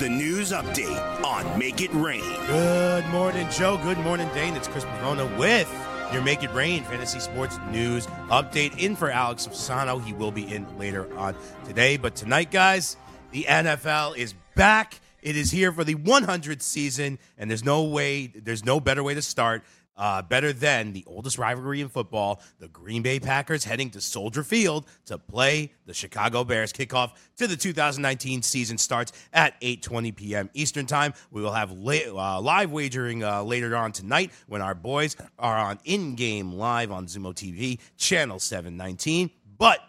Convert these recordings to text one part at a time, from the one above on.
The news update on Make It Rain. Good morning, Joe. Good morning, Dane. It's Chris Pavona with your Make It Rain Fantasy Sports News update. In for Alex Fasano. He will be in later on today. But tonight, guys, the NFL is back. It is here for the 100th season, and there's no way, there's no better way to start uh, better than the oldest rivalry in football, the Green Bay Packers heading to Soldier Field to play the Chicago Bears. Kickoff to the 2019 season starts at 8:20 p.m. Eastern Time. We will have la- uh, live wagering uh, later on tonight when our boys are on in-game live on Zumo TV, channel 719. But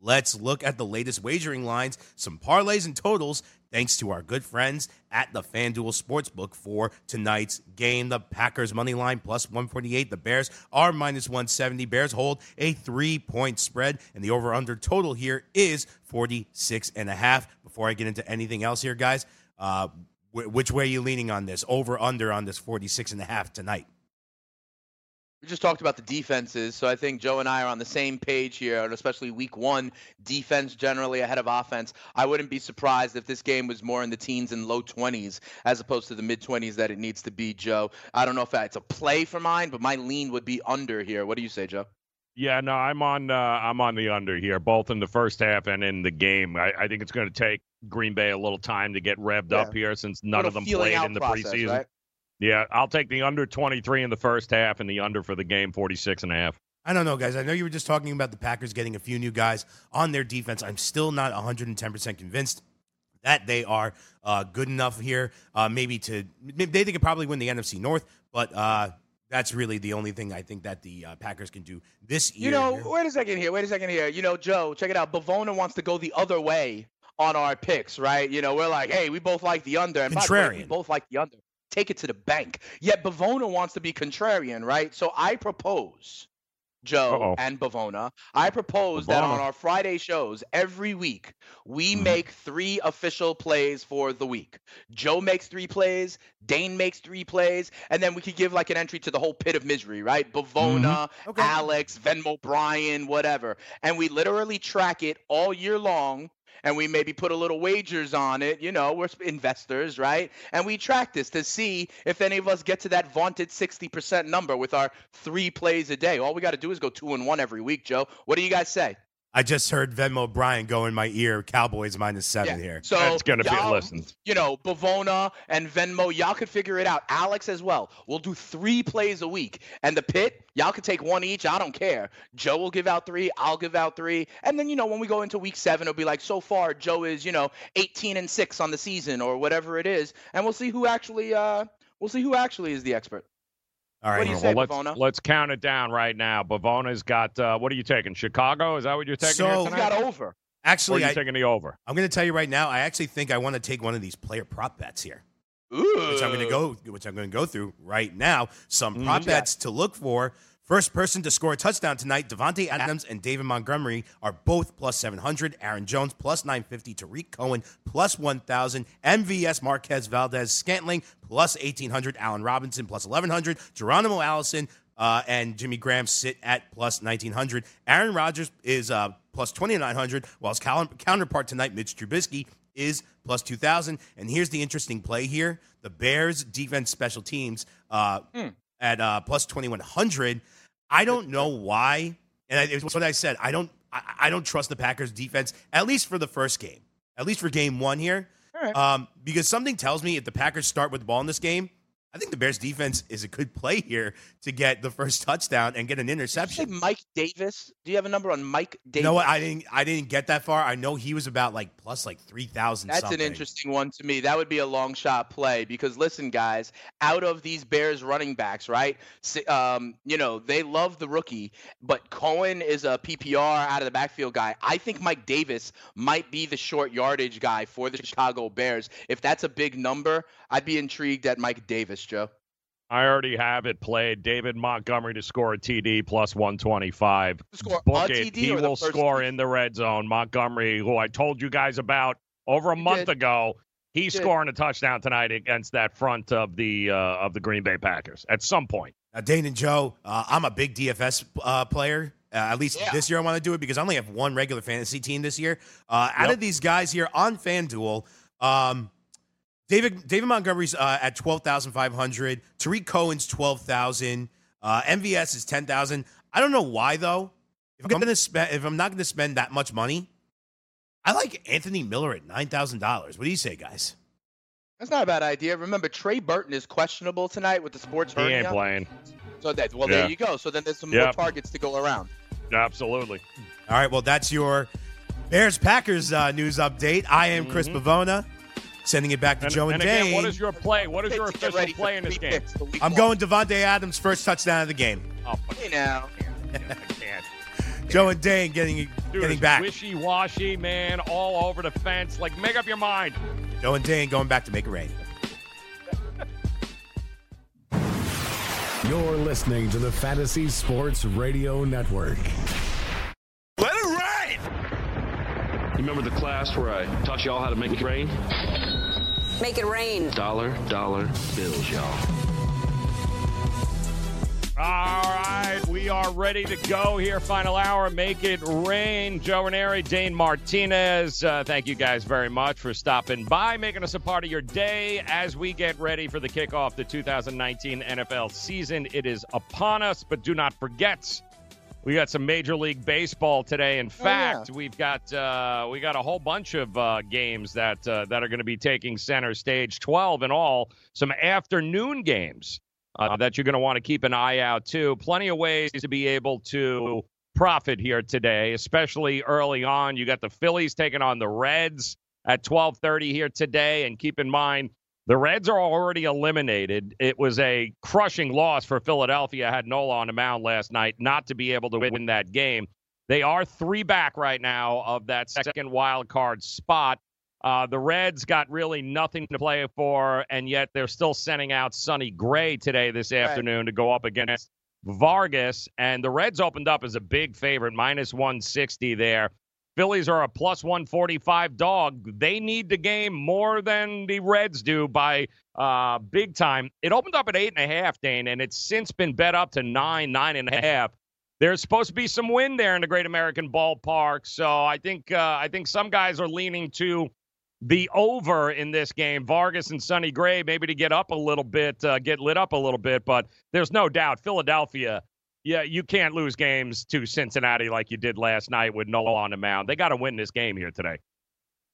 Let's look at the latest wagering lines, some parlays and totals, thanks to our good friends at the FanDuel Sportsbook for tonight's game. The Packers money line plus 148. The Bears are minus 170. Bears hold a three point spread, and the over under total here is 46 and a half. Before I get into anything else here, guys, uh, wh- which way are you leaning on this? Over under on this 46 and a half tonight? We just talked about the defenses, so I think Joe and I are on the same page here, and especially week one, defense generally ahead of offense. I wouldn't be surprised if this game was more in the teens and low 20s as opposed to the mid 20s that it needs to be, Joe. I don't know if it's a play for mine, but my lean would be under here. What do you say, Joe? Yeah, no, I'm on. Uh, I'm on the under here, both in the first half and in the game. I, I think it's going to take Green Bay a little time to get revved Yeah. up here, since none of them played in the process, preseason. right? Yeah, I'll take the under 23 in the first half and the under for the game, 46 and a half. I don't know, guys. I know you were just talking about the Packers getting a few new guys on their defense. I'm still not 110% convinced that they are uh, good enough here. Uh, maybe to they they could probably win the NFC North, but uh, that's really the only thing I think that the uh, Packers can do this year. You know, here. wait a second here. Wait a second here. You know, Joe, check it out. Bavona wants to go the other way on our picks, right? You know, we're like, hey, we both like the under. And by the way, we Contrarian. both like the under. Take it to the bank. Yet Bavona wants to be contrarian, right? So I propose, Joe Uh-oh. and Bavona, I propose that on our Friday shows every week, we Mhm. make three official plays for the week. Joe makes three plays, Dane makes three plays, and then we could give like an entry to the whole pit of misery, right? Bavona, Okay. Alex, Venmo Brian, whatever. And we literally track it all year long. And we maybe put a little wagers on it. You know, we're investors, right? And we track this to see if any of us get to that vaunted 60% number with our three plays a day. All we got to do is go two and one every week, Joe. What do you guys say? I just heard Venmo Brian go in my ear. Cowboys minus seven here. So That's going to be y'all- listen. you know, Bavona and Venmo, y'all could figure it out. Alex as well. We'll do three plays a week. And the pit, y'all could take one each. I don't care. Joe will give out three. I'll give out three. And then, you know, when we go into week seven, it'll be like, so far, Joe is, you know, 18 and six on the season or whatever it is. And we'll see who actually, uh, we'll see who actually is the expert. All right. what do you well, say, let's, Bavona? let's count it down right now. Bavona's got, uh, what are you taking? Chicago? Is that what you're taking So- here Who's got over? Actually, you I, taking the over? I'm going to tell you right now. I actually think I want to take one of these player prop bets here. Ooh. which I'm going to go, which I'm going to go through right now. Some Mhm. prop Yeah. bets to look for. First person to score a touchdown tonight, Davante Adams and David Montgomery are both plus 700. Aaron Jones plus 950. Tarik Cohen plus 1,000. MVS Marquez Valdes-Scantling plus 1,800. Allen Robinson plus 1,100. Geronimo Allison uh, and Jimmy Graham sit at plus 1,900. Aaron Rodgers is uh, plus 2,900, while his counterpart tonight, Mitch Trubisky, is plus 2,000. And here's the interesting play here the Bears defense special teams uh, at uh, plus 2,100. I don't know why. And I, it's what I said. I don't. I, I don't trust the Packers defense at least for the first game, at least for game one here, right. um, because something tells me if the Packers start with the ball in this game, I think the Bears defense is a good play here to get the first touchdown and get an interception. Mike Davis. Do you have a number on Mike Davis? You know? I didn't. I didn't get that far. I know he was about like plus like three thousand. That's something. an interesting one to me. That would be a long shot play because listen, guys, out of these Bears running backs, right? Um, you know they love the rookie, but Cohen is a PPR out of the backfield guy. I think Mike Davis might be the short yardage guy for the Chicago Bears. If that's a big number, I'd be intrigued at Mike Davis, Joe. I already have it played. David Montgomery to score a TD plus 125. Score Book a it. TD he will score TD? in the red zone. Montgomery, who I told you guys about over a You month did. ago, he's did. scoring a touchdown tonight against that front of the uh, of the Green Bay Packers at some point. Now, Dane and Joe, uh, I'm a big DFS uh, player. Uh, at least Yeah. this year, I want to do it because I only have one regular fantasy team this year. Uh, Out of these guys here on FanDuel, um, David David Montgomery's uh, at twelve thousand five hundred. Tarik Cohen's twelve thousand. Uh, MVS is ten thousand. I don't know why though. If I'm gonna spend, if I'm not gonna spend that much money, I like Anthony Miller at nine thousand dollars. What do you say, guys? That's not a bad idea. Remember, Trey Burton is questionable tonight with the sports He ain't playing. So that well, Yeah. there you go. So then there's some more targets to go around. Absolutely. All right, well, that's your Bears Packers uh, news update. I am Chris Pavona, sending it back to And, Joe and, and again, Dane. what is your play? What is your official ready play in this game? picks for week I'm one. going Davante Adams first touchdown of the game. Oh, fuck, Hey now. I. Joe and Dane getting Dude, getting it's back. wishy-washy, man, all over the fence. Like, make up your mind. Joe and Dane going back to make it rain. You're listening to the Fantasy Sports Radio Network. Let it rain! You remember the class where I taught y'all how to make it rain? Make it rain. Dollar, dollar bills, y'all. All right, we are ready to go here. Final hour, make it rain. Joe Ranieri, Dane Martinez. Uh, thank you guys very much for stopping by, making us a part of your day as we get ready for the kickoff the 2019 NFL season. It is upon us, but do not forget. We got some Major League Baseball today. In fact, we've got uh, we got a whole bunch of uh, games that uh, that are going to be taking center stage. Twelve in all. Some afternoon games uh, that you're going to want to keep an eye out to. Plenty of ways to be able to profit here today, especially early on. You got the Phillies taking on the Reds at 12:30 here today, and keep in mind the Reds are already eliminated. It was a crushing loss for Philadelphia. Had Nola on the mound last night, not to be able to win that game. They are three back right now of that second wild card spot. Uh, the Reds got really nothing to play for, and yet they're still sending out Sonny Gray today, this afternoon, to go up against Vargas. And the Reds opened up as a big favorite, minus 160 there. Phillies are a plus 145 dog. They need the game more than the Reds do by uh, big time. It opened up at eight and a half, Dane, and it's since been bet up to nine, nine and a half. There's supposed to be some wind there in the Great American Ballpark, so I think uh, I think some guys are leaning to the over in this game. Vargas and Sonny Gray maybe to get up a little bit, uh, get lit up a little bit, but there's no doubt Philadelphia. Yeah, you can't lose games to Cincinnati like you did last night with Nola on the mound. They got to win this game here today.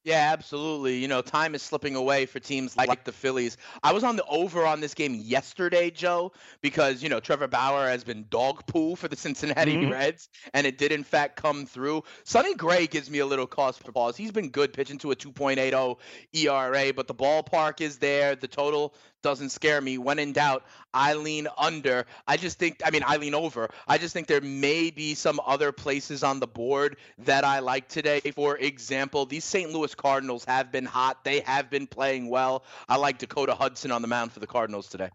Yeah, absolutely. You know, time is slipping away for teams like the Phillies. I was on the over on this game yesterday, Joe, because, you know, Trevor Bauer has been dog poo for the Cincinnati Mhm. Reds, and it did, in fact, come through. Sonny Gray gives me a little cause for pause. He's been good pitching to a 2.80 ERA, but the ballpark is there. The total doesn't scare me. When in doubt, I lean under. I just think, I mean, I lean over. I just think there may be some other places on the board that I like today. For example, these St. Louis Cardinals have been hot. They have been playing well. I like Dakota Hudson on the mound for the Cardinals today.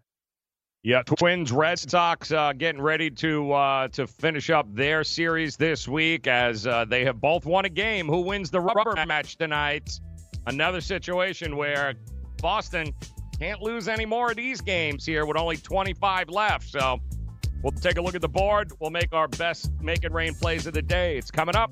Yeah, Twins, Red Sox uh, getting ready to uh, to finish up their series this week as uh, they have both won a game. Who wins the rubber match tonight? Another situation where Boston can't lose any more of these games here with only 25 left. So we'll take a look at the board. We'll make our best make it rain plays of the day. It's coming up.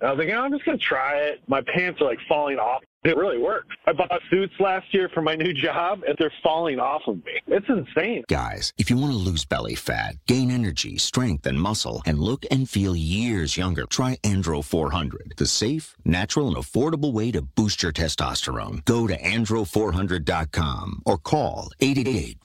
I was like, oh, I'm just gonna try it. My pants are like falling off. It really works. I bought suits last year for my new job, and they're falling off of me. It's insane. Guys, if you want to lose belly fat, gain energy, strength, and muscle, and look and feel years younger, try Andro 400, the safe, natural, and affordable way to boost your testosterone. Go to andro400.com or call 888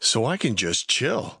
So I can just chill.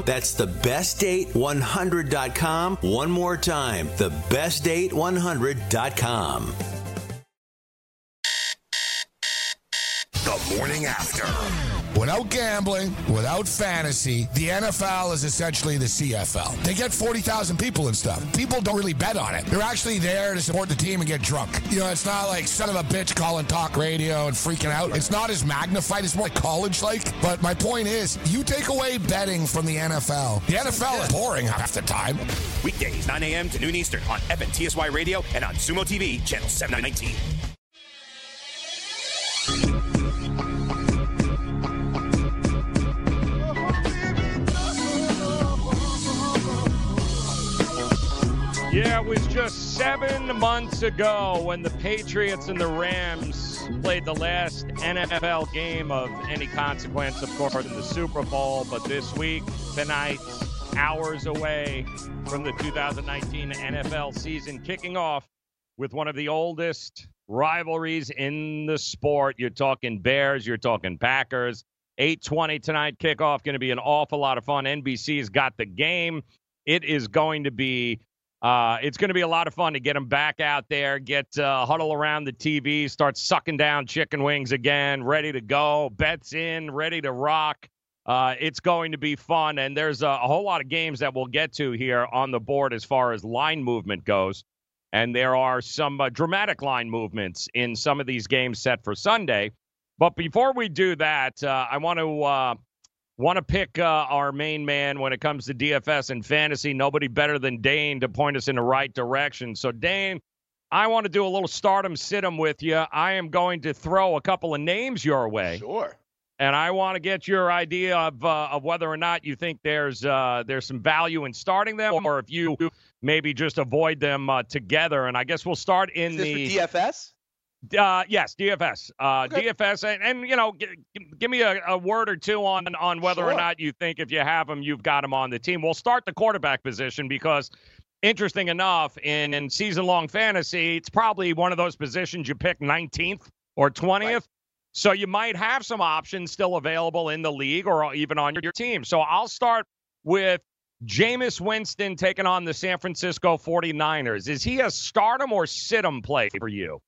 That's thebestdate100.com. One more time, thebestdate100.com. The morning after. Without gambling, without fantasy, the NFL is essentially the CFL. They get 40,000 people and stuff. People don't really bet on it. They're actually there to support the team and get drunk. You know, it's not like son of a bitch calling talk radio and freaking out. It's not as magnified. It's more college like. But my point is, you take away betting from the NFL. The NFL is boring half the time. Weekdays, 9 a.m. to noon Eastern on FNTSY Radio and on Sumo TV, channel 719. Yeah, it was just seven months ago when the Patriots and the Rams played the last NFL game of any consequence, of course, in the Super Bowl. But this week, tonight, hours away from the 2019 NFL season kicking off with one of the oldest rivalries in the sport. You're talking Bears, you're talking Packers. 820 tonight kickoff going to be an awful lot of fun. NBC's got the game. It is going to be uh, it's going to be a lot of fun to get them back out there, get uh, huddle around the TV, start sucking down chicken wings again, ready to go, bets in, ready to rock. Uh, it's going to be fun, and there's a, a, whole lot of games that we'll get to here on the board as far as line movement goes. And there are some uh, dramatic line movements in some of these games set for Sunday. But before we do that, uh, I want to uh, want to pick uh, our main man when it comes to DFS and fantasy. Nobody better than Dane to point us in the right direction. So, Dane, I want to do a little stardom situm with you. I am going to throw a couple of names your way. Sure. And I want to get your idea of uh, of whether or not you think there's uh, there's some value in starting them, or if you maybe just avoid them uh, together. And I guess we'll start in the DFS. Uh, yes, DFS. Uh, Okay. DFS, and, and you know, g- give me a, a word or two on on whether or not you think if you have them, you've got them on the team. We'll start the quarterback position because, interesting enough, in in season long fantasy, it's probably one of those positions you pick 19th or 20th. So you might have some options still available in the league or even on your team. So I'll start with Jameis Winston taking on the San Francisco 49ers. Is he a stardom or sit him play for you?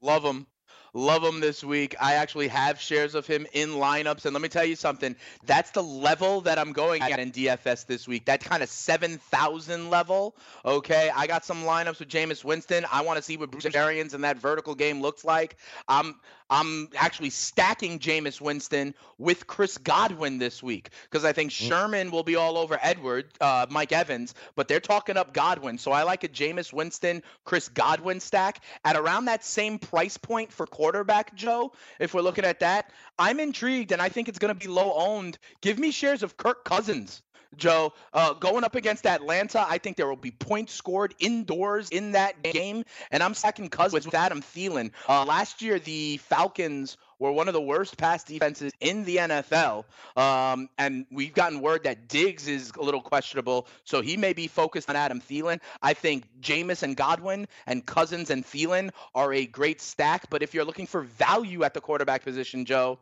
Love him. Love him this week. I actually have shares of him in lineups. And let me tell you something. That's the level that I'm going at in DFS this week. That kind of 7,000 level. Okay. I got some lineups with Jameis Winston. I want to see what Bruce Arians and that vertical game looks like. I'm I'm actually stacking Jameis Winston with Chris Godwin this week because I think Sherman will be all over Edward, uh, Mike Evans, but they're talking up Godwin. So I like a Jameis Winston, Chris Godwin stack at around that same price point for quarterback, Joe. If we're looking at that, I'm intrigued and I think it's going to be low owned. Give me shares of Kirk Cousins. Joe, uh, going up against Atlanta, I think there will be points scored indoors in that game, and I'm second Cousins with Adam Thielen. Uh, last year, the Falcons were one of the worst pass defenses in the NFL, um, and we've gotten word that Diggs is a little questionable, so he may be focused on Adam Thielen. I think Jameis and Godwin and Cousins and Thielen are a great stack, but if you're looking for value at the quarterback position, Joe,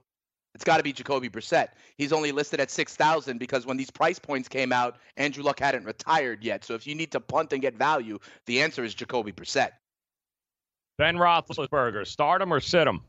it's got to be Jacoby Brissett. He's only listed at 6,000 because when these price points came out, Andrew Luck hadn't retired yet. So if you need to punt and get value, the answer is Jacoby Brissett. Ben Roethlisberger, start him or sit him?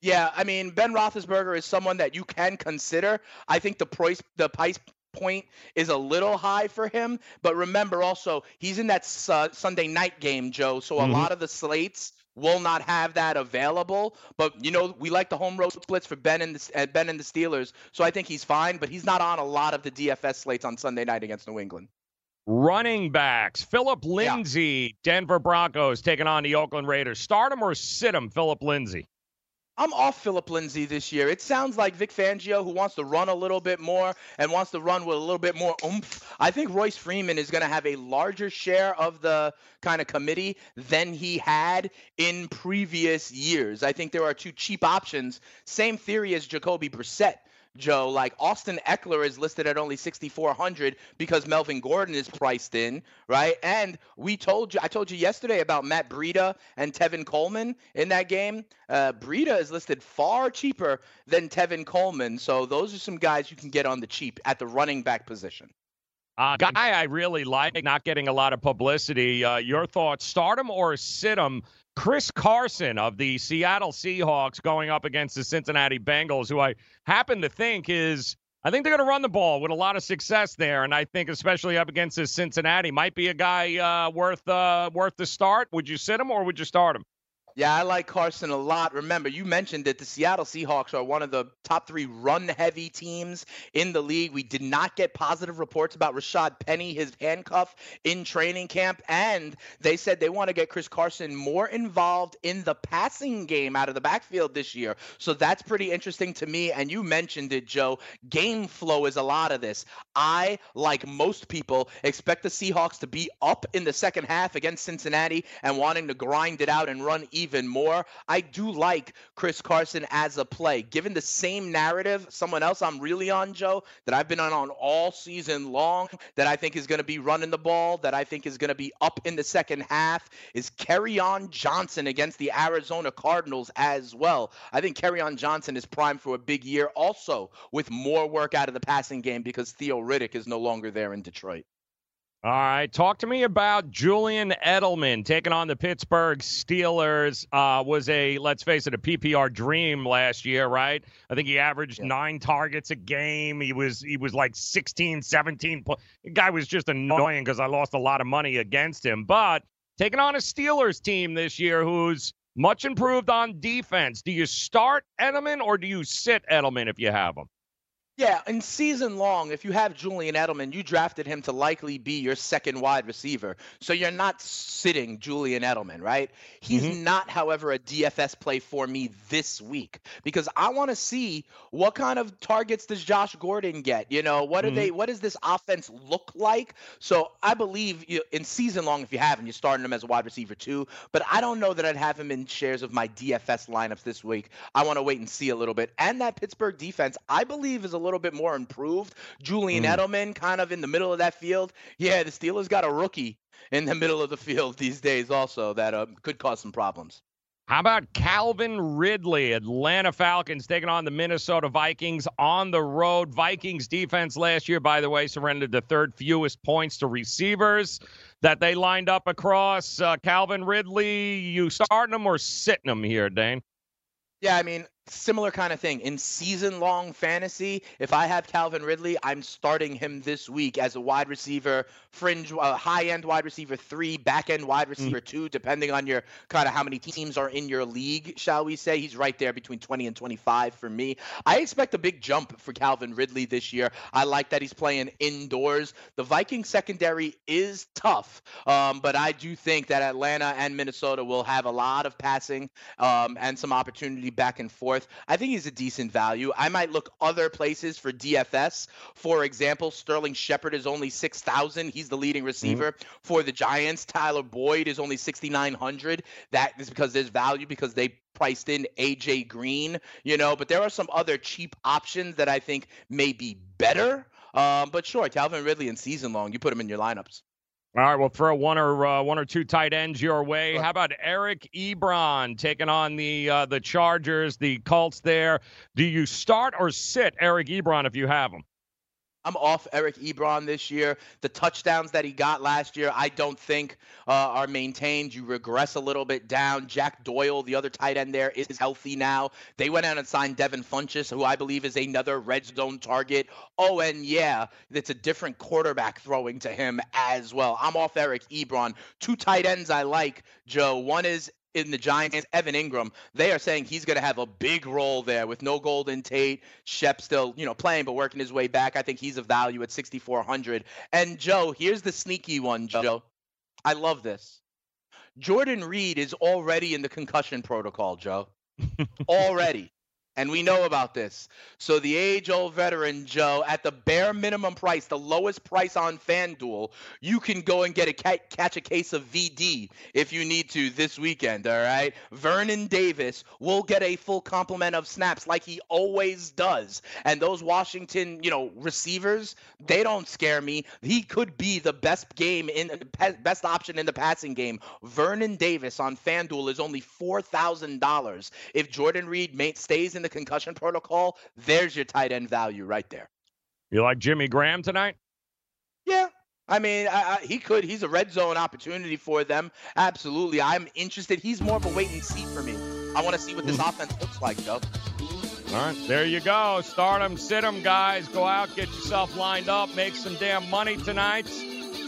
Yeah, I mean Ben Roethlisberger is someone that you can consider. I think the price the price point is a little high for him, but remember also he's in that uh, Sunday night game, Joe. So a mm-hmm. lot of the slates will not have that available. But you know, we like the home road splits for Ben and the uh, Ben and the Steelers, so I think he's fine. But he's not on a lot of the DFS slates on Sunday night against New England. Running backs, Philip Lindsay, yeah. Denver Broncos taking on the Oakland Raiders. Start him or sit him, Philip Lindsay. I'm off Philip Lindsay this year. It sounds like Vic Fangio, who wants to run a little bit more and wants to run with a little bit more oomph. I think Royce Freeman is going to have a larger share of the kind of committee than he had in previous years. I think there are two cheap options. Same theory as Jacoby Brissett. Joe. Like Austin Ekeler is listed at only 6,400 because Melvin Gordon is priced in, right? And we told you, I told you yesterday about Matt Breida and Tevin Coleman in that game. Uh, Breida is listed far cheaper than Tevin Coleman. So those are some guys you can get on the cheap at the running back position. Uh, guy I really like, not getting a lot of publicity. Uh, your thoughts, start him or sit him? Chris Carson of the Seattle Seahawks going up against the Cincinnati Bengals, who I happen to think is, I think they're going to run the ball with a lot of success there, and I think especially up against this Cincinnati might be a guy uh, worth uh, worth the start. Would you sit him or would you start him? Yeah, I like Carson a lot. Remember, you mentioned that the Seattle Seahawks are one of the top three run heavy teams in the league. We did not get positive reports about Rashaad Penny, his handcuff in training camp. And they said they want to get Chris Carson more involved in the passing game out of the backfield this year. So that's pretty interesting to me. And you mentioned it, Joe. Game flow is a lot of this. I, like most people, expect the Seahawks to be up in the second half against Cincinnati and wanting to grind it out and run even more. I do like Chris Carson as a play. Given the same narrative, someone else I'm really on, Joe, that I've been on, on all season long, that I think is going to be running the ball, that I think is going to be up in the second half, is Kerryon Johnson against the Arizona Cardinals as well. I think Kerryon Johnson is primed for a big year also with more work out of the passing game because Theo Riddick is no longer there in Detroit. All right, talk to me about Julian Edelman taking on the Pittsburgh Steelers. Uh, was a let's face it, a PPR dream last year, right? I think he averaged yeah. nine targets a game. He was he was like 16, 17. The guy was just annoying because I lost a lot of money against him. But taking on a Steelers team this year, who's much improved on defense. Do you start Edelman or do you sit Edelman if you have him? Yeah, in season long, if you have Julian Edelman, you drafted him to likely be your second wide receiver. So you're not sitting Julian Edelman, right? He's mm-hmm. not, however, a DFS play for me this week because I want to see what kind of targets does Josh Gordon get? You know, what mm-hmm. are they what does this offense look like? So I believe you, in season long, if you have him, you're starting him as a wide receiver too. But I don't know that I'd have him in shares of my DFS lineups this week. I want to wait and see a little bit. And that Pittsburgh defense, I believe, is a little bit more improved. Julian mm. Edelman, kind of in the middle of that field. Yeah, the Steelers got a rookie in the middle of the field these days, also that uh, could cause some problems. How about Calvin Ridley? Atlanta Falcons taking on the Minnesota Vikings on the road. Vikings defense last year, by the way, surrendered the third fewest points to receivers. that they lined up across. Uh, Calvin Ridley, you starting him or sitting him here, Dane? Yeah, I mean, similar kind of thing. In season long fantasy if i have calvin ridley i'm starting him this week as a wide receiver fringe uh, high end wide receiver three back end wide mm. receiver mm. two depending on your kind of how many teams are in your league shall we say. He's right there between 20 and 25 for me. I expect a big jump for calvin ridley this year. I like that he's playing indoors. The viking secondary is tough um, but i do think that atlanta and minnesota will have a lot of passing um, and some opportunity back and forth I think he's a decent value. I might look other places for DFS. For example, Sterling Shepard is only 6,000. He's the leading mm-hmm. receiver mm-hmm. for the Giants. Tyler Boyd is only 6,900. That is because there's value because they priced in AJ Green, you know, but there are some other cheap options that I think may be better. Um, but sure, Calvin Ridley and season long, you put him in your lineups. All right, we'll throw one or uh, one or two tight ends your way. How about Eric Ebron taking on the uh, the Chargers, the Colts? There, do you start or sit Eric Ebron if you have him? I'm off Eric Ebron this year. The touchdowns that he got last year, I don't think uh, are maintained. You regress a little bit down. Jack Doyle, the other tight end there, is healthy now. They went out and signed Devin Funchess, who I believe is another red zone target. Oh, and yeah, it's a different quarterback throwing to him as well. I'm off Eric Ebron. Two tight ends I like, Joe. One is in the Giants, Evan Engram, they are saying he's going to have a big role there with no Golden Tate, Shep still, you know, playing but working his way back. I think he's a value at 6400. And Joe, here's the sneaky one, Joe. I love this. Jordan Reed is already in the concussion protocol, Joe. already and we know about this. So the age-old veteran Joe, at the bare minimum price, the lowest price on FanDuel, you can go and get a ca- catch a case of VD if you need to this weekend. All right, Vernon Davis will get a full complement of snaps like he always does, and those Washington, you know, receivers, they don't scare me. He could be the best game in the best option in the passing game. Vernon Davis on FanDuel is only four thousand dollars if Jordan Reed stays in in the concussion protocol, there's your tight end value right there. You like Jimmy Graham tonight? Yeah. I mean, I, I, he could. He's a red zone opportunity for them. Absolutely. I'm interested. He's more of a wait and see for me. I want to see what this mm. offense looks like, though. All right, there you go. Start them, sit them, guys. Go out, get yourself lined up, make some damn money tonight.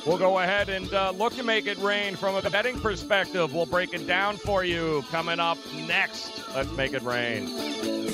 We'll go ahead and uh, look to make it rain from a betting perspective. We'll break it down for you coming up next. Let's make it rain.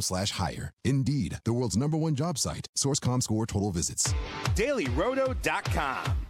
slash hire. Indeed, the world's number one job site. Source.com score total visits. DailyRoto.com.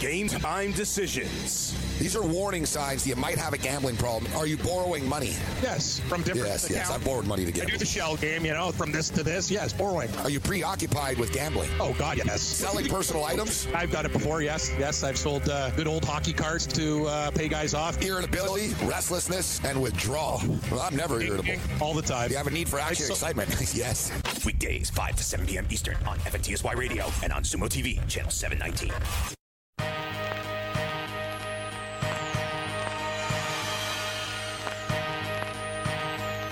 Game time decisions. These are warning signs that you might have a gambling problem. Are you borrowing money? Yes, from different Yes, yes. I accounts. borrowed money to I gamble. do the shell game, you know, from this to this. Yes, borrowing. Are you preoccupied with gambling? Oh God, yes. Selling personal items? I've done it before. Yes, yes. I've sold uh, good old hockey cards to uh, pay guys off. Irritability, restlessness, and withdrawal. Well, I'm never irritable. All the time. You have a need for action, excitement. yes. Weekdays, 5 to 7 p.m. Eastern on FNTSY Radio and on Sumo TV, channel 719.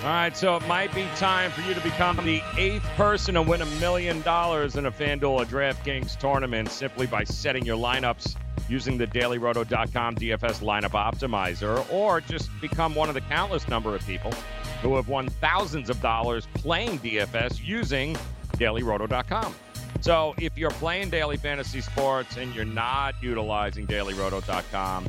All right, so it might be time for you to become the eighth person to win a million dollars in a FanDuel or DraftKings tournament simply by setting your lineups using the dailyroto.com DFS lineup optimizer, or just become one of the countless number of people who have won thousands of dollars playing DFS using dailyroto.com. So if you're playing daily fantasy sports and you're not utilizing dailyroto.com,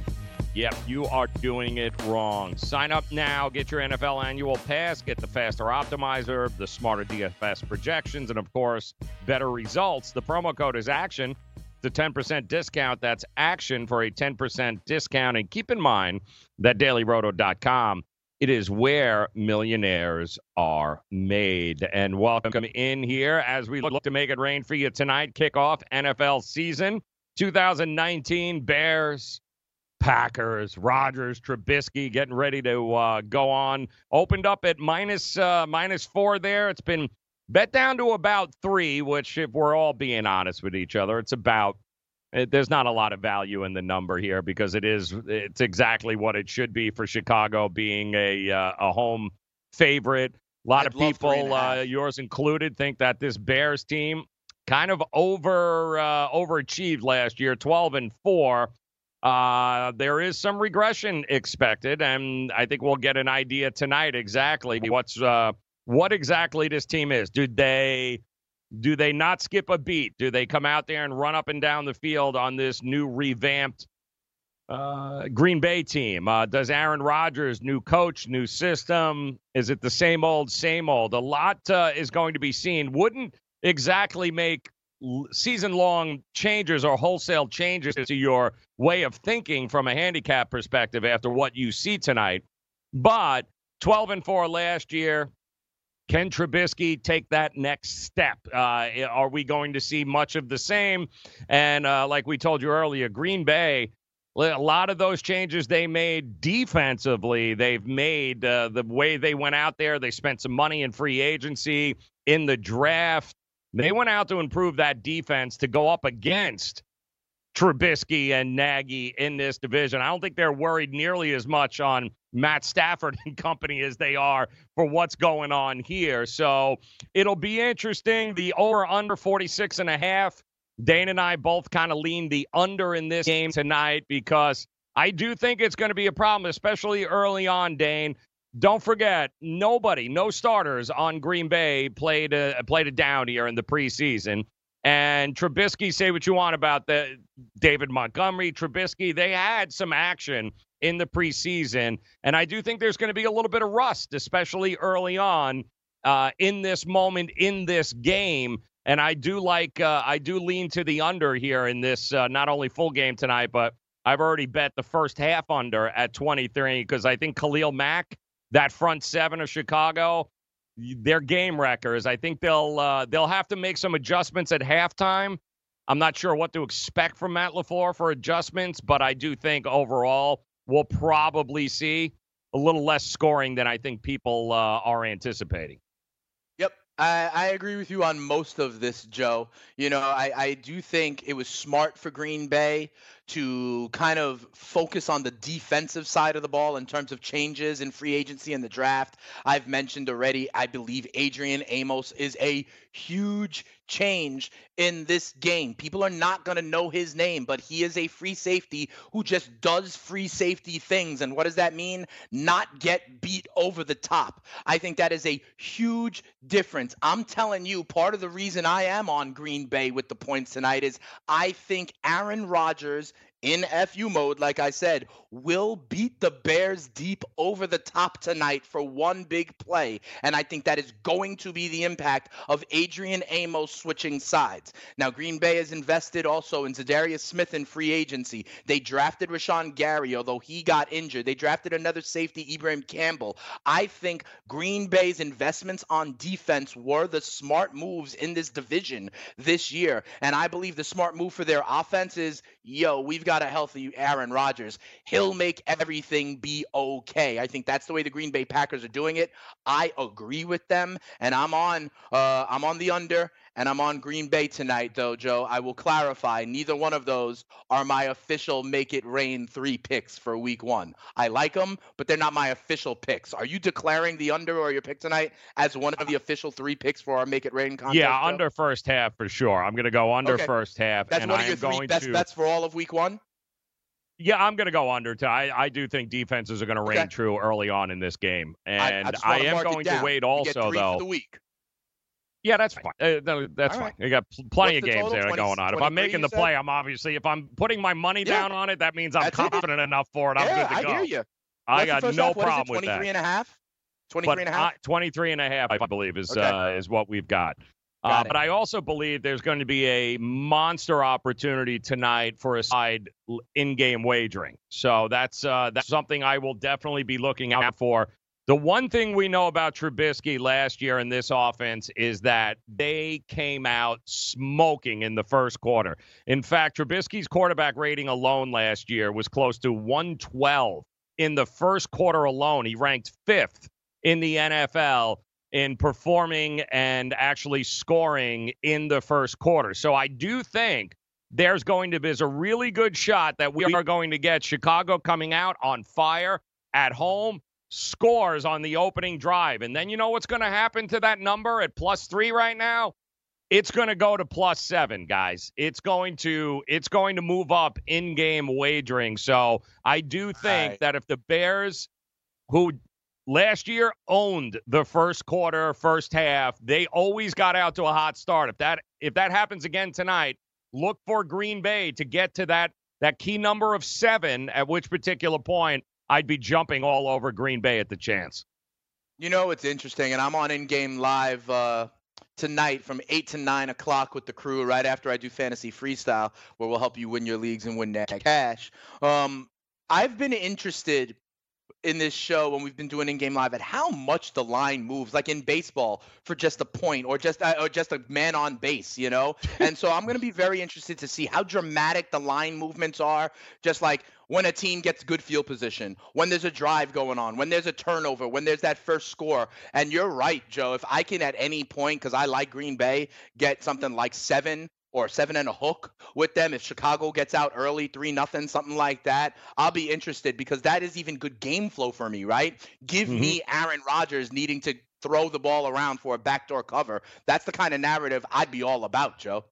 Yep, you are doing it wrong. Sign up now, get your NFL annual pass, get the faster optimizer, the smarter DFS projections, and of course, better results. The promo code is ACTION. A 10% discount. That's ACTION for a 10% discount. And keep in mind that dailyroto.com, it is where millionaires are made. And welcome in here as we look to make it rain for you tonight. Kickoff NFL season 2019 Bears Packers, Rodgers, Trubisky getting ready to uh, go on. Opened up at minus, uh, minus four there. It's been bet down to about three, which, if we're all being honest with each other, it's about. It, there's not a lot of value in the number here because it is it's exactly what it should be for Chicago being a uh, a home favorite. A lot I'd of love three and people, uh, yours included, think that this Bears team kind of over uh, overachieved last year, 12 and four. Uh, there is some regression expected, and I think we'll get an idea tonight exactly what's uh, what exactly this team is. Do they do they not skip a beat? Do they come out there and run up and down the field on this new revamped uh, Green Bay team? Uh, does Aaron Rodgers, new coach, new system? Is it the same old, same old? A lot uh, is going to be seen. Wouldn't exactly make season long changes or wholesale changes to your way of thinking from a handicap perspective after what you see tonight. But 12 and 4 last year. Can Trubisky take that next step? Uh, are we going to see much of the same? And uh, like we told you earlier, Green Bay, a lot of those changes they made defensively, they've made uh, the way they went out there. They spent some money in free agency, in the draft. They went out to improve that defense to go up against Trubisky and Nagy in this division. I don't think they're worried nearly as much on Matt Stafford and company as they are for what's going on here. So it'll be interesting. The over under 46 and a half. Dane and I both kind of lean the under in this game tonight because I do think it's going to be a problem, especially early on, Dane. Don't forget, nobody, no starters on Green Bay played a, played a down here in the preseason. And Trubisky, say what you want about the David Montgomery, Trubisky, they had some action in the preseason. And I do think there's going to be a little bit of rust, especially early on uh, in this moment, in this game. And I do like, uh, I do lean to the under here in this, uh, not only full game tonight, but I've already bet the first half under at 23 because I think Khalil Mack, that front seven of Chicago, they're game wreckers. I think they'll uh, they'll have to make some adjustments at halftime I'm not sure what to expect from Matt LaFleur for adjustments, but I do think overall we'll probably see a little less scoring than I think people uh, are anticipating. Yep, I, I agree with you on most of this, Joe. You know, I, I do think it was smart for Green Bay to kind of focus on the defensive side of the ball in terms of changes in free agency and the draft. I've mentioned already, I believe Adrian Amos is a huge change in this game. People are not going to know his name, but he is a free safety who just does free safety things. And what does that mean? Not get beat over the top. I think that is a huge difference. I'm telling you, part of the reason I am on Green Bay with the points tonight is I think Aaron Rodgers in FU mode, like I said, will beat the Bears deep over the top tonight for one big play. And I think that is going to be the impact of Adrian Amos switching sides. Now, Green Bay has invested also in Za'Darius Smith in free agency. They drafted Rashan Gary, although he got injured. They drafted another safety, Ibraheim Campbell. I think Green Bay's investments on defense were the smart moves in this division this year. And I believe the smart move for their offense is yo, we've got a healthy Aaron Rodgers. He'll make everything be okay. I think that's the way the Green Bay Packers are doing it. I agree with them, and I'm on uh, I'm on the under and I'm on Green Bay tonight, though, Joe. I will clarify neither one of those are my official make it rain three picks for week one. I like them, but they're not my official picks. Are you declaring the under or your pick tonight as one of the official three picks for our make it rain contest? Yeah, under first half for sure. I'm going to go under Okay. first half. That's and one I of your three best to, bets for all of week one. Yeah, I'm going to go under. To, I, I do think defenses are going to reign Okay. true early on in this game. I- I And I, am going to wait also, though. the week. Yeah, that's fine. Uh, that's All fine. right. You got plenty What's of the games total? there 20 going on. If I'm making the play, I'm obviously if I'm putting my money Yeah. down on it, that means I'm That's it. confident enough for it. I'm yeah, good to go. I hear you. I What's got no half? It, problem with 23 that. and a half? 23 and a half? I, 23 and a half, I believe, is Okay. uh, is what we've got. Uh, but I also believe there's going to be a monster opportunity tonight for a side in-game wagering. So that's uh, that's something I will definitely be looking out for. The one thing we know about Trubisky last year in this offense is that they came out smoking in the first quarter. In fact, Trubisky's quarterback rating alone last year was close to 112 in the first quarter alone. He ranked fifth in the NFL in performing and actually scoring in the first quarter. So I do think there's going to be a really good shot that we are going to get Chicago coming out on fire at home, scores on the opening drive. And then you know what's going to happen to that number at plus 3 right now? It's going to go to plus 7, guys. It's going to it's going to move up in-game wagering. So I do think Right. that if the Bears who last year owned the first quarter, first half. They always got out to a hot start. If that if that happens again tonight, look for Green Bay to get to that that key number of 7 at which particular point I'd be jumping all over Green Bay at the chance. You know, it's interesting, and I'm on in game live uh, tonight from 8 to 9 o'clock with the crew right after I do Fantasy Freestyle, where we'll help you win your leagues and win that cash. Um, I've been interested in this show when we've been doing in game live at how much the line moves like in baseball for just a point or just uh, or just a man on base you know and so i'm going to be very interested to see how dramatic the line movements are just like when a team gets good field position when there's a drive going on when there's a turnover when there's that first score and you're right joe if i can at any point because i like green bay get something like seven or seven and a hook with them if Chicago gets out early, three nothing, something like that. I'll be interested because that is even good game flow for me, right? Give me mm-hmm. Aaron Rodgers needing to throw the ball around for a backdoor cover. That's the kind of narrative I'd be all about, Joe.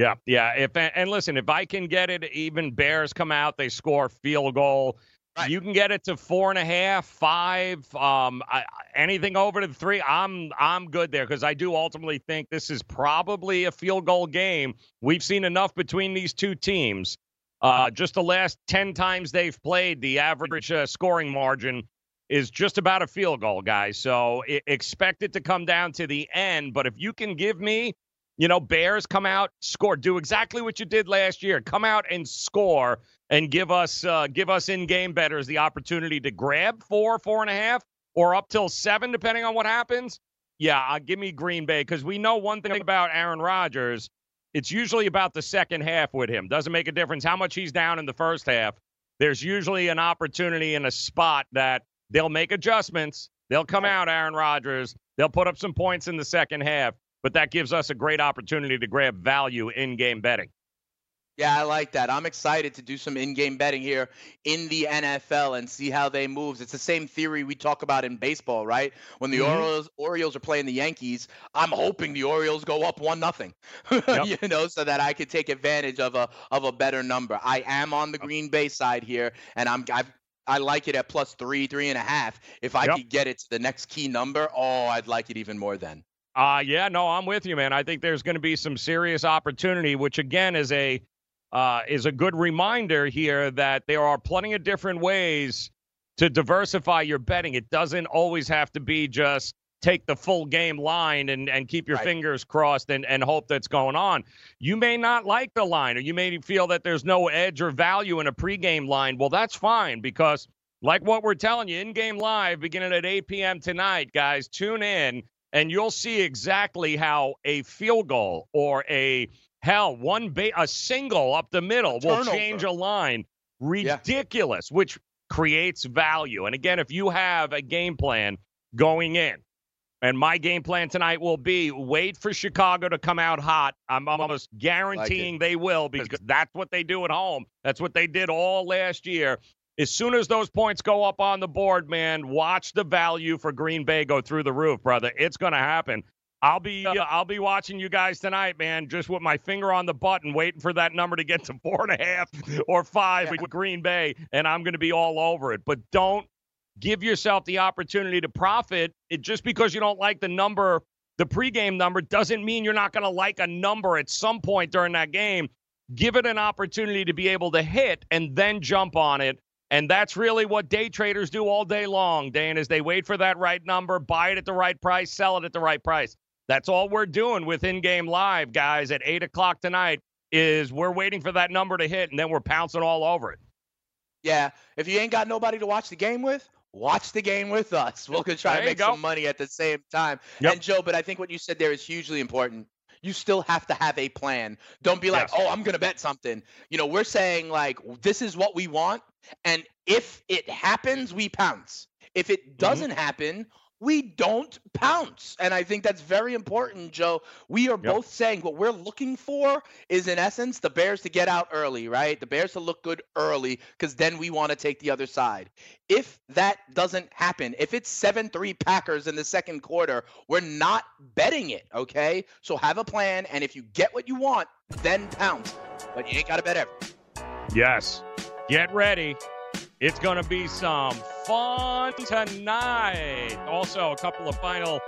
Yeah, yeah. If and listen, if I can get it, even Bears come out, they score field goal. You can get it to four and a half, five, um, I, anything over to the three. I'm I'm good there because I do ultimately think this is probably a field goal game. We've seen enough between these two teams. Uh, just the last ten times they've played, the average uh, scoring margin is just about a field goal, guys. So I- expect it to come down to the end. But if you can give me you know, Bears come out, score, do exactly what you did last year. Come out and score, and give us uh, give us in game betters the opportunity to grab four, four and a half, or up till seven, depending on what happens. Yeah, uh, give me Green Bay because we know one thing about Aaron Rodgers. it's usually about the second half with him. Doesn't make a difference how much he's down in the first half. There's usually an opportunity in a spot that they'll make adjustments. They'll come out, Aaron Rodgers. They'll put up some points in the second half, but that gives us a great opportunity to grab value in game betting. Yeah, I like that. I'm excited to do some in-game betting here in the NFL and see how they move. It's the same theory we talk about in baseball, right? When the mm-hmm. Orioles Orioles are playing the Yankees, I'm hoping the Orioles go up one nothing, yep. you know, so that I could take advantage of a of a better number. I am on the Green Bay side here, and I'm I've I like it at plus three, three and a half. If I yep. could get it to the next key number, oh, I'd like it even more then. Uh yeah, no, I'm with you, man. I think there's going to be some serious opportunity, which again is a uh, is a good reminder here that there are plenty of different ways to diversify your betting. It doesn't always have to be just take the full game line and, and keep your right. fingers crossed and, and hope that's going on. You may not like the line or you may feel that there's no edge or value in a pregame line. Well, that's fine because, like what we're telling you, in game live beginning at 8 p.m. tonight, guys, tune in and you'll see exactly how a field goal or a Hell, one ba- a single up the middle will change a line. Ridiculous, yeah. which creates value. And again, if you have a game plan going in, and my game plan tonight will be wait for Chicago to come out hot. I'm almost guaranteeing like they will because that's what they do at home. That's what they did all last year. As soon as those points go up on the board, man, watch the value for Green Bay go through the roof, brother. It's going to happen. I'll be uh, I'll be watching you guys tonight, man. Just with my finger on the button, waiting for that number to get to four and a half or five yeah. with Green Bay, and I'm going to be all over it. But don't give yourself the opportunity to profit. It just because you don't like the number, the pregame number, doesn't mean you're not going to like a number at some point during that game. Give it an opportunity to be able to hit and then jump on it. And that's really what day traders do all day long, Dan, is they wait for that right number, buy it at the right price, sell it at the right price. That's all we're doing with in-game live, guys, at eight o'clock tonight. Is we're waiting for that number to hit, and then we're pouncing all over it. Yeah, if you ain't got nobody to watch the game with, watch the game with us. We'll try to make some money at the same time. Yep. And Joe, but I think what you said there is hugely important. You still have to have a plan. Don't be like, yes. oh, I'm going to bet something. You know, we're saying, like, this is what we want. And if it happens, we pounce. If it mm-hmm. doesn't mm-hmm. happen, we don't pounce. And I think that's very important, Joe. We are yep. both saying what we're looking for is, in essence, the Bears to get out early, right? The Bears to look good early because then we want to take the other side. If that doesn't happen, if it's 7 3 Packers in the second quarter, we're not betting it, okay? So have a plan. And if you get what you want, then pounce. But you ain't got to bet everything. Yes. Get ready. It's going to be some fun tonight. Also, a couple of final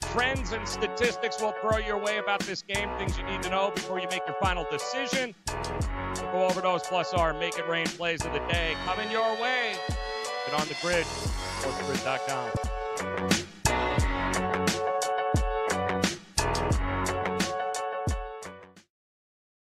trends and statistics we'll throw your way about this game, things you need to know before you make your final decision. Go over those plus our Make It Rain plays of the day coming your way. Get on the grid, sportsgrid.com.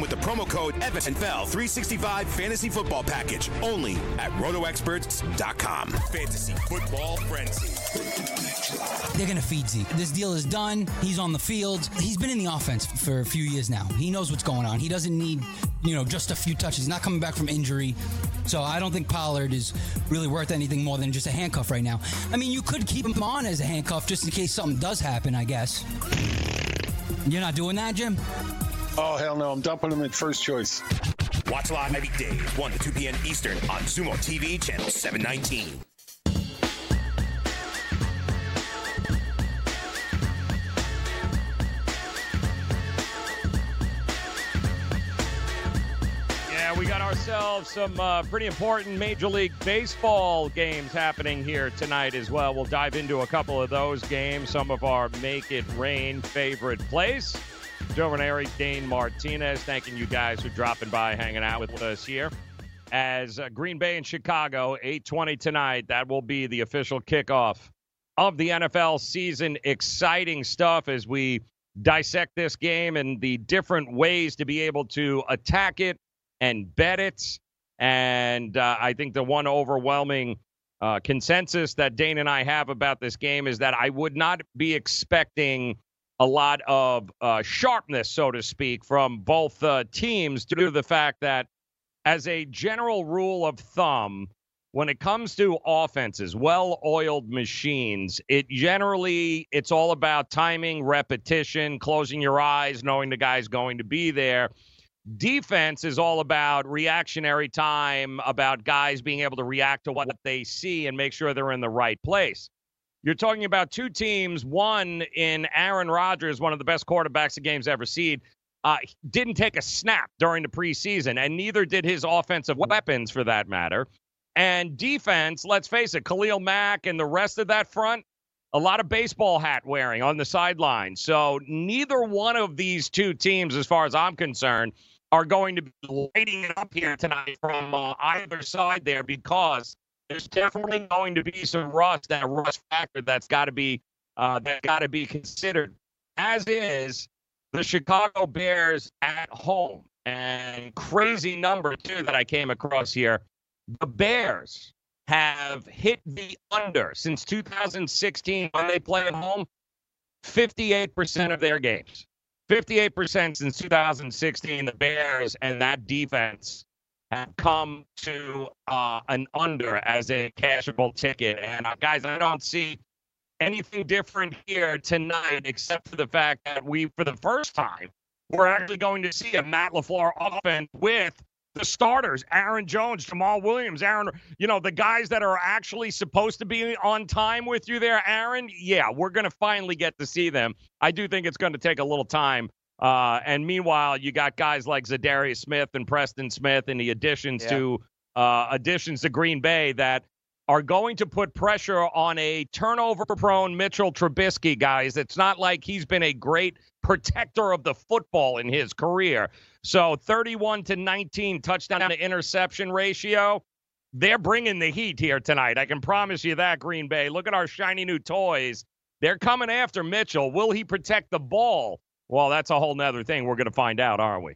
with the promo code NFL 365 Fantasy Football Package only at rotoexperts.com. Fantasy Football Frenzy. They're going to feed Zeke. This deal is done. He's on the field. He's been in the offense for a few years now. He knows what's going on. He doesn't need, you know, just a few touches. He's not coming back from injury. So I don't think Pollard is really worth anything more than just a handcuff right now. I mean, you could keep him on as a handcuff just in case something does happen, I guess. You're not doing that, Jim? Oh, hell no. I'm dumping him at first choice. Watch live every day, 1 to 2 p.m. Eastern on Sumo TV, channel 719. Yeah, we got ourselves some uh, pretty important Major League Baseball games happening here tonight as well. We'll dive into a couple of those games, some of our Make It Rain favorite plays. Joe Ranieri, Dane Martinez, thanking you guys for dropping by, hanging out with us here. As uh, Green Bay and Chicago, 8:20 tonight, that will be the official kickoff of the NFL season. Exciting stuff as we dissect this game and the different ways to be able to attack it and bet it. And uh, I think the one overwhelming uh, consensus that Dane and I have about this game is that I would not be expecting a lot of uh, sharpness, so to speak, from both uh, teams due to the fact that, as a general rule of thumb, when it comes to offenses, well-oiled machines, it generally it's all about timing, repetition, closing your eyes, knowing the guy's going to be there. Defense is all about reactionary time, about guys being able to react to what they see and make sure they're in the right place. You're talking about two teams, one in Aaron Rodgers, one of the best quarterbacks the game's ever seen, uh, didn't take a snap during the preseason, and neither did his offensive weapons for that matter. And defense, let's face it, Khalil Mack and the rest of that front, a lot of baseball hat wearing on the sideline. So neither one of these two teams, as far as I'm concerned, are going to be lighting it up here tonight from uh, either side there because there's definitely going to be some rust, that rust factor that's got to be uh, that got to be considered. As is the Chicago Bears at home, and crazy number too that I came across here. The Bears have hit the under since 2016 when they play at home. 58% of their games. 58% since 2016. The Bears and that defense have come to uh, an under as a cashable ticket. And uh, guys, I don't see anything different here tonight, except for the fact that we, for the first time, we're actually going to see a Matt LaFleur offense with the starters, Aaron Jones, Jamaal Williams, Aaron, you know, the guys that are actually supposed to be on time with you there, Aaron. Yeah, we're going to finally get to see them. I do think it's going to take a little time uh, and meanwhile, you got guys like Za'Darius Smith and Preston Smith and the additions yeah. to uh, additions to Green Bay that are going to put pressure on a turnover-prone Mitchell Trubisky. Guys, it's not like he's been a great protector of the football in his career. So 31 to 19 touchdown to interception ratio. They're bringing the heat here tonight. I can promise you that, Green Bay. Look at our shiny new toys. They're coming after Mitchell. Will he protect the ball? Well, that's a whole nother thing. We're going to find out, aren't we?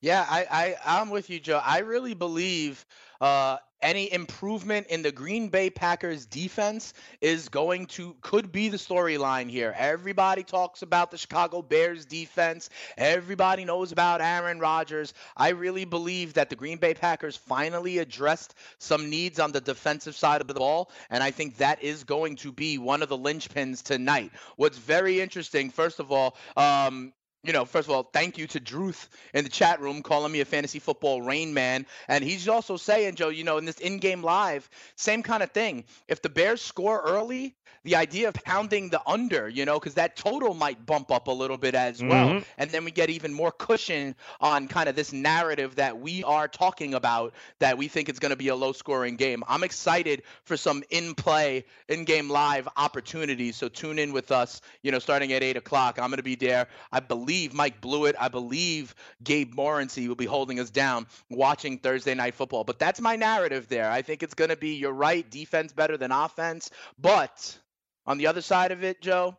Yeah, I, I I'm with you, Joe. I really believe uh, any improvement in the Green Bay Packers defense is going to could be the storyline here. Everybody talks about the Chicago Bears defense. Everybody knows about Aaron Rodgers. I really believe that the Green Bay Packers finally addressed some needs on the defensive side of the ball, and I think that is going to be one of the linchpins tonight. What's very interesting, first of all, um, you know, first of all, thank you to Druth in the chat room calling me a fantasy football rain man. And he's also saying, Joe, you know, in this in game live, same kind of thing. If the Bears score early, the idea of pounding the under, you know, because that total might bump up a little bit as well. Mhm. And then we get even more cushion on kind of this narrative that we are talking about that we think it's going to be a low scoring game. I'm excited for some in play, in game live opportunities. So tune in with us, you know, starting at 8 o'clock. I'm going to be there. I believe Mike Blewett, I believe Gabe Morency will be holding us down watching Thursday night football. But that's my narrative there. I think it's going to be, you're right, defense better than offense. But on the other side of it, Joe,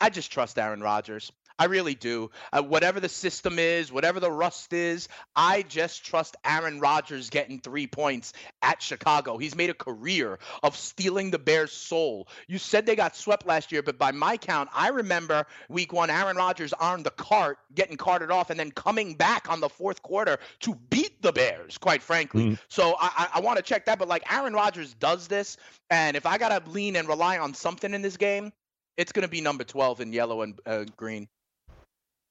I just trust Aaron Rodgers. I really do. Uh, whatever the system is, whatever the rust is, I just trust Aaron Rodgers getting three points at Chicago. He's made a career of stealing the Bears' soul. You said they got swept last year, but by my count, I remember week one, Aaron Rodgers on the cart, getting carted off, and then coming back on the fourth quarter to beat the Bears, quite frankly. So I, I, I want to check that. But like Aaron Rodgers does this, and if I got to lean and rely on something in this game, it's going to be number 12 in yellow and uh, green.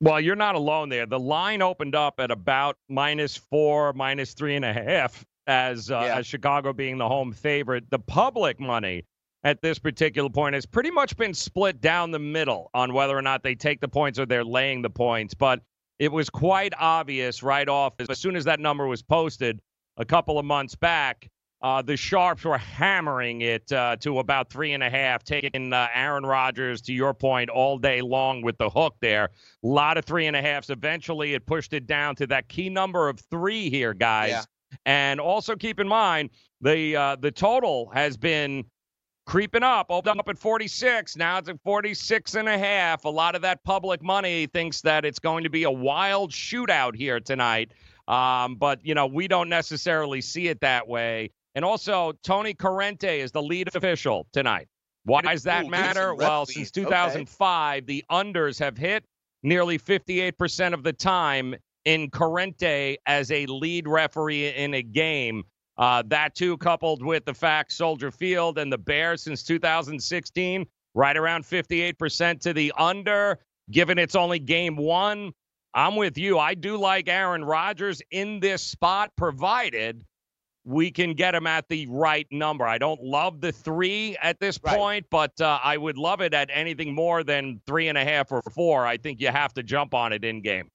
Well, you're not alone there. The line opened up at about minus four, minus three and a half, as uh, as Chicago being the home favorite. The public money at this particular point has pretty much been split down the middle on whether or not they take the points or they're laying the points. But it was quite obvious right off as soon as that number was posted a couple of months back. Uh, the Sharps were hammering it uh, to about three and a half, taking uh, Aaron Rodgers, to your point, all day long with the hook there. A lot of three and a halves. Eventually, it pushed it down to that key number of three here, guys. Yeah. And also keep in mind the uh, the total has been creeping up, opened up at 46. Now it's at 46 and a half. A lot of that public money thinks that it's going to be a wild shootout here tonight. Um, but, you know, we don't necessarily see it that way. And also, Tony Corrente is the lead official tonight. Why does that Ooh, matter? Well, lead. since Okay. 2005, the unders have hit nearly 58% of the time in Corrente as a lead referee in a game. Uh, that too, coupled with the fact Soldier Field and the Bears since 2016, right around 58% to the under. Given it's only game one, I'm with you. I do like Aaron Rodgers in this spot, provided we can get him at the right number. I don't love the three at this point, but uh, I would love it at anything more than three and a half or four. I think you have to jump on it in game.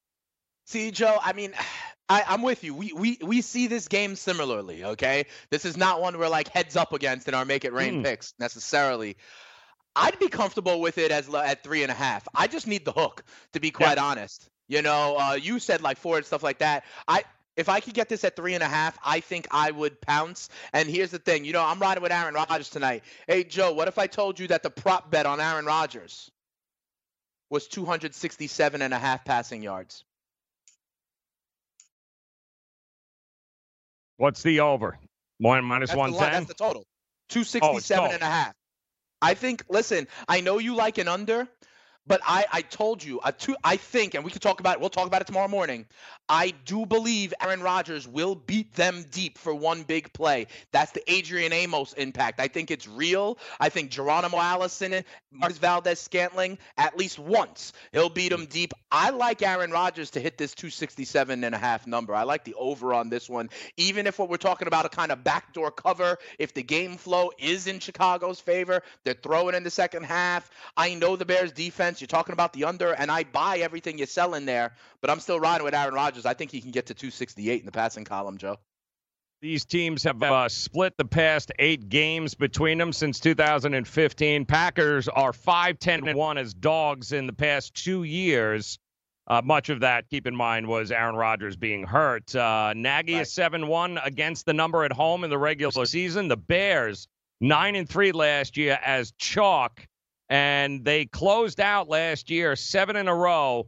See, Joe, I mean, I, I'm with you. We, we we see this game similarly, okay? This is not one we're like heads up against in our make it rain Hmm. picks necessarily. I'd be comfortable with it as at three and a half. I just need the hook, to be quite honest. You know, uh, you said like four and stuff like that. I if I could get this at three and a half, I think I would pounce. And here's the thing, you know, I'm riding with Aaron Rodgers tonight. Hey Joe, what if I told you that the prop bet on Aaron Rodgers was 267 and a half passing yards? What's the over? One minus one ten. That's the total. Oh, 267 total. and a half. I think, listen, I know you like an under, but I, I told you, a two, I think, and we can talk about it, we'll talk about it tomorrow morning. I do believe Aaron Rodgers will beat them deep for one big play. That's the Adrian Amos impact. I think it's real. I think Geronimo Allison, Marcus Valdes-Scantling, at least once, he'll beat them deep. I like Aaron Rodgers to hit this 267 and a half number. I like the over on this one. Even if what we're talking about a kind of backdoor cover, if the game flow is in Chicago's favor, they're throwing in the second half. I know the Bears defense. You're talking about the under, and I buy everything you're selling there, but I'm still riding with Aaron Rodgers. I think he can get to 268 in the passing column, Joe. These teams have uh, split the past eight games between them since 2015. Packers are 5 10 1 as dogs in the past two years. Uh, much of that, keep in mind, was Aaron Rodgers being hurt. Uh, Nagy is 7 1 against the number at home in the regular season. The Bears, 9 and 3 last year as chalk, and they closed out last year seven in a row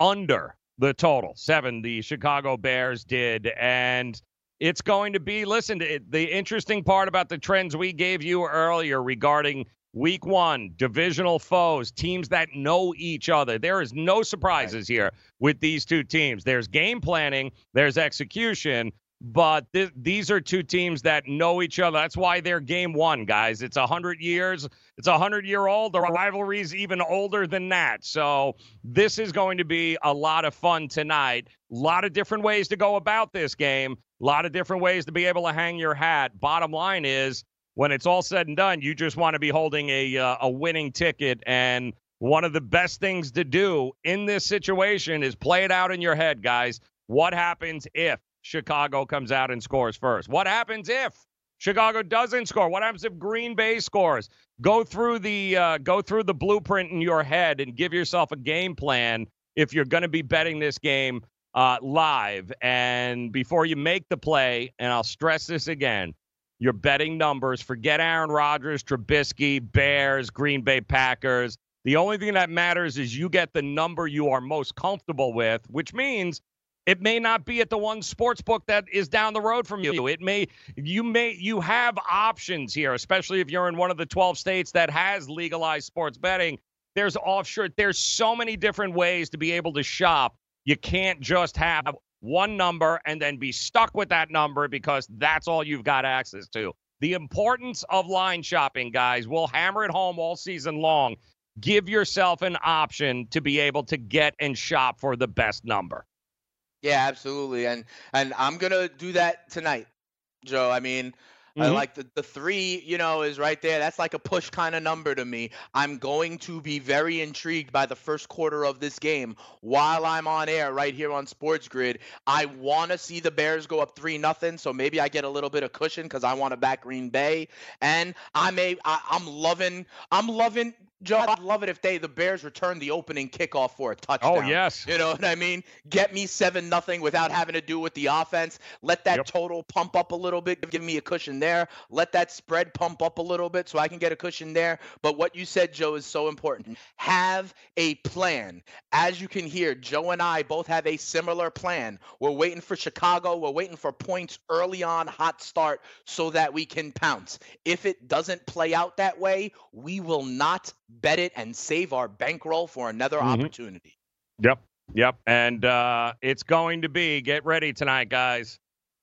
under the total. Seven, the Chicago Bears did. And it's going to be, listen, to the interesting part about the trends we gave you earlier regarding week one, divisional foes, teams that know each other. There is no surprises here with these two teams. There's game planning, there's execution, but th- these are two teams that know each other. That's why they're game one, guys. It's a hundred years. It's a hundred year old. The rivalry is even older than that. So this is going to be a lot of fun tonight. A lot of different ways to go about this game. A lot of different ways to be able to hang your hat. Bottom line is, when it's all said and done, you just want to be holding a uh, a winning ticket. And one of the best things to do in this situation is play it out in your head, guys. What happens if Chicago comes out and scores first? What happens if Chicago doesn't score? What happens if Green Bay scores? Go through the uh, go through the blueprint in your head and give yourself a game plan if you're going to be betting this game uh, live. And before you make the play, and I'll stress this again, your betting numbers. Forget Aaron Rodgers, Trubisky, Bears, Green Bay Packers. The only thing that matters is you get the number you are most comfortable with, which means it may not be at the one sports book that is down the road from you. It may you may you have options here, especially if you're in one of the 12 states that has legalized sports betting. There's offshore. There's so many different ways to be able to shop you can't just have one number and then be stuck with that number because that's all you've got access to. The importance of line shopping, guys, we'll hammer it home all season long. Give yourself an option to be able to get and shop for the best number. Yeah, absolutely. And and I'm going to do that tonight. Joe, I mean, Mm-hmm. I like the, the three, you know, is right there. That's like a push kind of number to me. I'm going to be very intrigued by the first quarter of this game while I'm on air right here on Sports Grid. I want to see the Bears go up three nothing, so maybe I get a little bit of cushion because I want to back Green Bay. And I may, I, I'm loving, I'm loving Joe, I'd love it if they the Bears return the opening kickoff for a touchdown. Oh yes. You know what I mean? Get me seven nothing without having to do with the offense. Let that yep. total pump up a little bit, give me a cushion there. Let that spread pump up a little bit so I can get a cushion there. But what you said, Joe, is so important. Have a plan. As you can hear, Joe and I both have a similar plan. We're waiting for Chicago. We're waiting for points early on, hot start, so that we can pounce. If it doesn't play out that way, we will not bet it and save our bankroll for another mm-hmm. opportunity. Yep. Yep. And uh, it's going to be, get ready tonight, guys.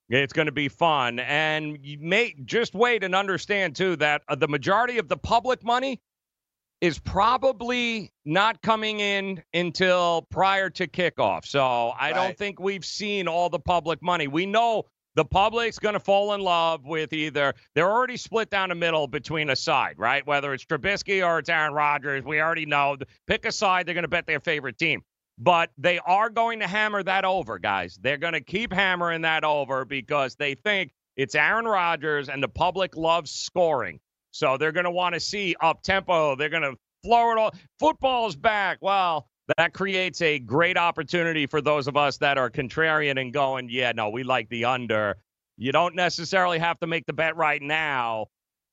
It's going to be fun. And you may just wait and understand, too, that uh, the majority of the public money is probably not coming in until prior to kickoff. So I right. don't think we've seen all the public money. We know the public's going to fall in love with either they're already split down the middle between a side, right? Whether it's Trubisky or it's Aaron Rodgers, we already know. Pick a side, they're going to bet their favorite team. But they are going to hammer that over, guys. They're going to keep hammering that over because they think it's Aaron Rodgers and the public loves scoring. So they're going to want to see up tempo. They're going to floor it all. Football's back. Well, that creates a great opportunity for those of us that are contrarian and going, yeah, no, we like the under. You don't necessarily have to make the bet right now.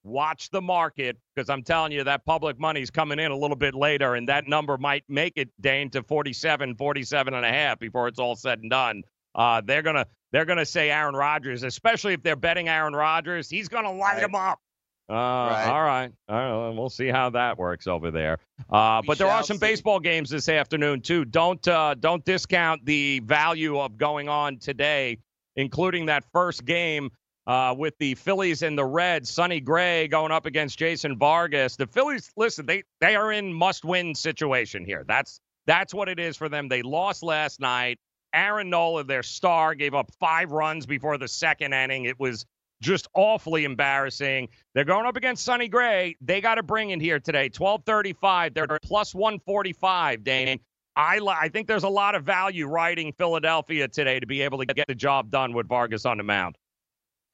Watch the market because I'm telling you that public money's coming in a little bit later, and that number might make it, Dane, to 47, 47 and a half before it's all said and done. Uh, they're gonna they're gonna say Aaron Rodgers, especially if they're betting Aaron Rodgers. He's gonna light right. him up. Uh, right. All right. All right. We'll see how that works over there. Uh, but there are some see. baseball games this afternoon too. Don't uh, don't discount the value of going on today, including that first game uh, with the Phillies and the Reds. Sonny Gray going up against Jason Vargas. The Phillies, listen, they they are in must-win situation here. That's that's what it is for them. They lost last night. Aaron Nola, their star, gave up five runs before the second inning. It was just awfully embarrassing. They're going up against Sonny Gray. They got to bring in here today. 1235. They're plus 145, Dane. I, I think there's a lot of value riding Philadelphia today to be able to get the job done with Vargas on the mound.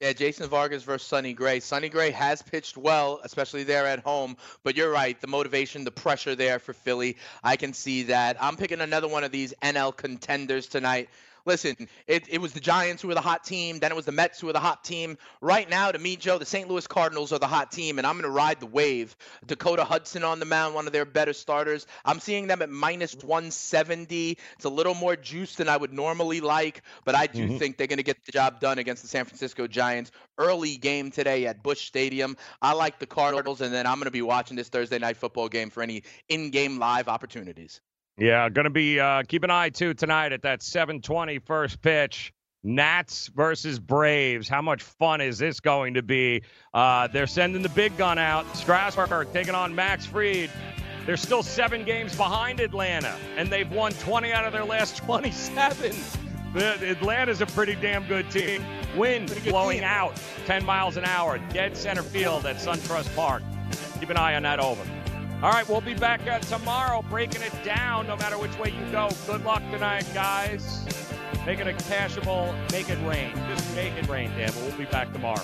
Yeah, Jason Vargas versus Sonny Gray. Sonny Gray has pitched well, especially there at home. But you're right, the motivation, the pressure there for Philly. I can see that. I'm picking another one of these NL contenders tonight listen, it, it was the Giants who were the hot team, then it was the Mets who were the hot team. Right now, to me, Joe, the St. Louis Cardinals are the hot team, and I'm going to ride the wave. Dakota Hudson on the mound, one of their better starters. I'm seeing them at minus 170. It's a little more juice than I would normally like, but I do Mhm. think they're going to get the job done against the San Francisco Giants. Early game today at Busch Stadium. I like the Cardinals, and then I'm going to be watching this Thursday night football game for any in-game live opportunities. Yeah, going to be uh, keep an eye too tonight at that 7:20 first pitch. Nats versus Braves. How much fun is this going to be? Uh, they're sending the big gun out. Strasburg taking on Max Fried. They're still seven games behind Atlanta, and they've won 20 out of their last 27. The- Atlanta's a pretty damn good team. Wind blowing out 10 miles an hour, dead center field at SunTrust Park. Keep an eye on that over. All right, we'll be back uh, tomorrow breaking it down no matter which way you go. Good luck tonight, guys. Make it a cashable, make it rain. Just make it rain, damn it. We'll be back tomorrow.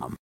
on them.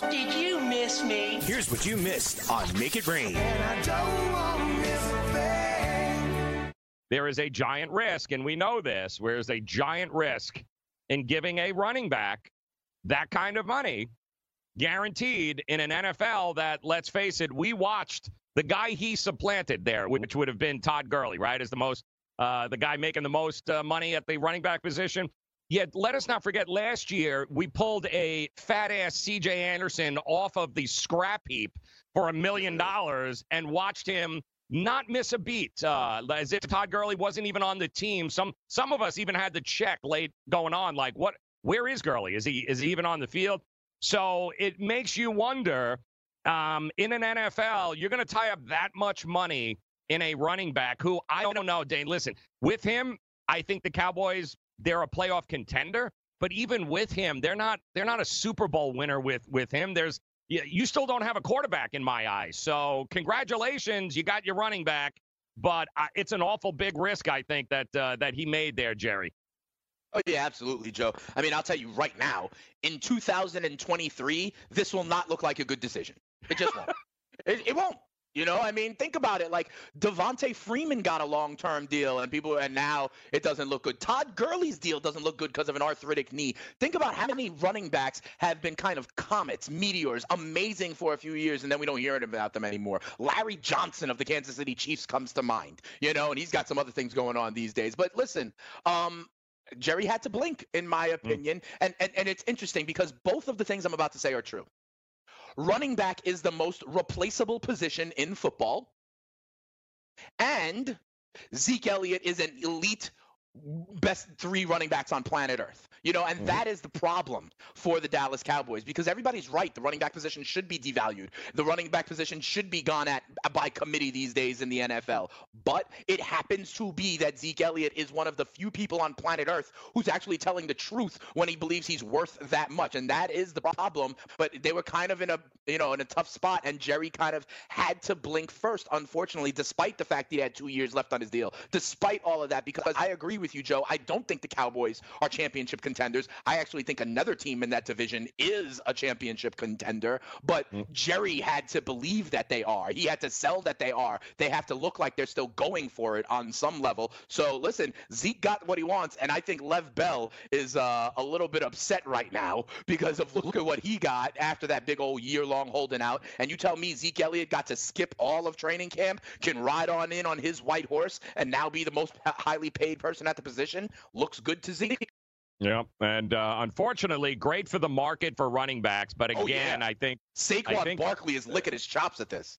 Did you miss me? Here's what you missed on Make It Rain. There is a giant risk, and we know this, where there's a giant risk in giving a running back that kind of money guaranteed in an NFL that, let's face it, we watched the guy he supplanted there, which would have been Todd Gurley, right, as the most, uh, the guy making the most uh, money at the running back position. Yet, let us not forget last year, we pulled a fat ass CJ Anderson off of the scrap heap for a million dollars and watched him not miss a beat. Uh, as if Todd Gurley wasn't even on the team. Some some of us even had the check late going on, like, what where is Gurley? Is he is he even on the field? So it makes you wonder, um, in an NFL, you're gonna tie up that much money in a running back who I don't know, Dane. Listen, with him, I think the Cowboys they're a playoff contender. But even with him, they're not they're not a Super Bowl winner with with him. There's you, still don't have a quarterback in my eyes. So congratulations, you got your running back, but it's an awful big risk I think that uh, that he made there, Jerry. Oh yeah, absolutely, Joe. I mean, I'll tell you right now, in 2023, this will not look like a good decision. It just won't. it, it won't. You know, I mean, think about it. Like Devonta Freeman got a long-term deal, and people, and now it doesn't look good. Todd Gurley's deal doesn't look good because of an arthritic knee. Think about how many running backs have been kind of comets, meteors, amazing for a few years, and then we don't hear about them anymore. Larry Johnson of the Kansas City Chiefs comes to mind. You know, and he's got some other things going on these days. But listen, um, Jerry had to blink, in my opinion, mm. and, and and it's interesting because both of the things I'm about to say are true. Running back is the most replaceable position in football. And Zeke Elliott is an elite best three running backs on planet Earth. You know, and mm-hmm. that is the problem for the Dallas Cowboys because everybody's right. The running back position should be devalued. The running back position should be gone at by committee these days in the NFL. But it happens to be that Zeke Elliott is one of the few people on planet Earth who's actually telling the truth when he believes he's worth that much. And that is the problem. But they were kind of in a you know in a tough spot and Jerry kind of had to blink first, unfortunately, despite the fact he had two years left on his deal. Despite all of that, because I agree with you, Joe. I don't think the Cowboys are championship contenders. I actually think another team in that division is a championship contender, but mm. Jerry had to believe that they are. He had to sell that they are. They have to look like they're still going for it on some level. So listen, Zeke got what he wants, and I think Le'Veon Bell is uh, a little bit upset right now because of look at what he got after that big old year long holding out. And you tell me Zeke Elliott got to skip all of training camp, can ride on in on his white horse, and now be the most highly paid person at the position. Looks good to Zeke. Yeah, and uh, unfortunately, great for the market for running backs. But again, oh, yeah. I think Saquon I think, Barkley is licking his chops at this.